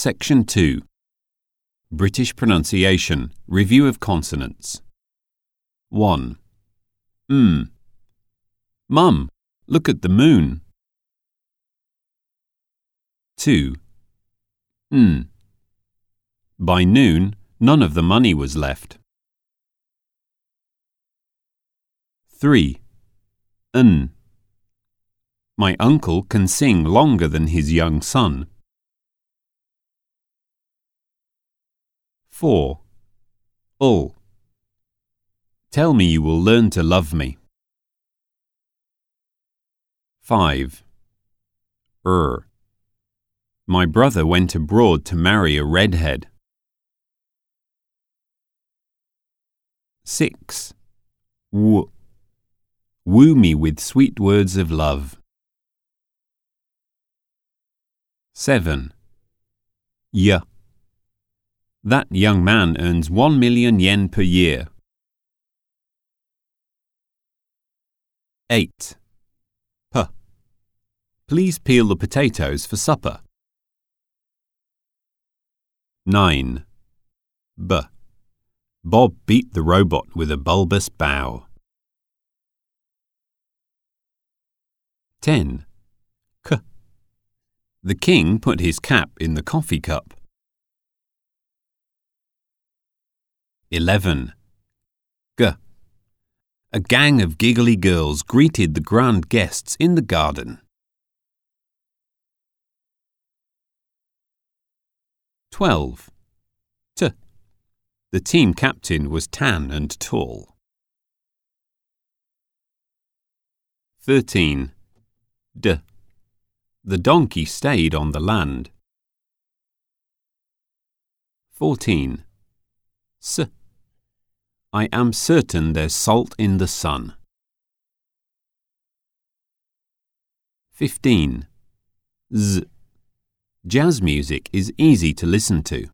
Section 2 British Pronunciation Review of Consonants 1. Mm. Mum, look at the moon. 2. Mm. By noon, none of the money was left. 3. N. My uncle can sing longer than his young son. 4. Ul. Tell me you will learn to love me. 5. Er. My brother went abroad to marry a redhead. 6. W. Woo me with sweet words of love. 7. Y. That young man earns 1 million yen per year. 8. P. Please peel the potatoes for supper. 9. B. Bob beat the robot with a bulbous bow. 10. K. The king put his cap in the coffee cup. 11. G. A gang of giggly girls greeted the grand guests in the garden. 12. T. The team captain was tan and tall. 13. D. The donkey stayed on the land. 14. S. I am certain there's salt in the sun. 15. Z. Jazz music is easy to listen to.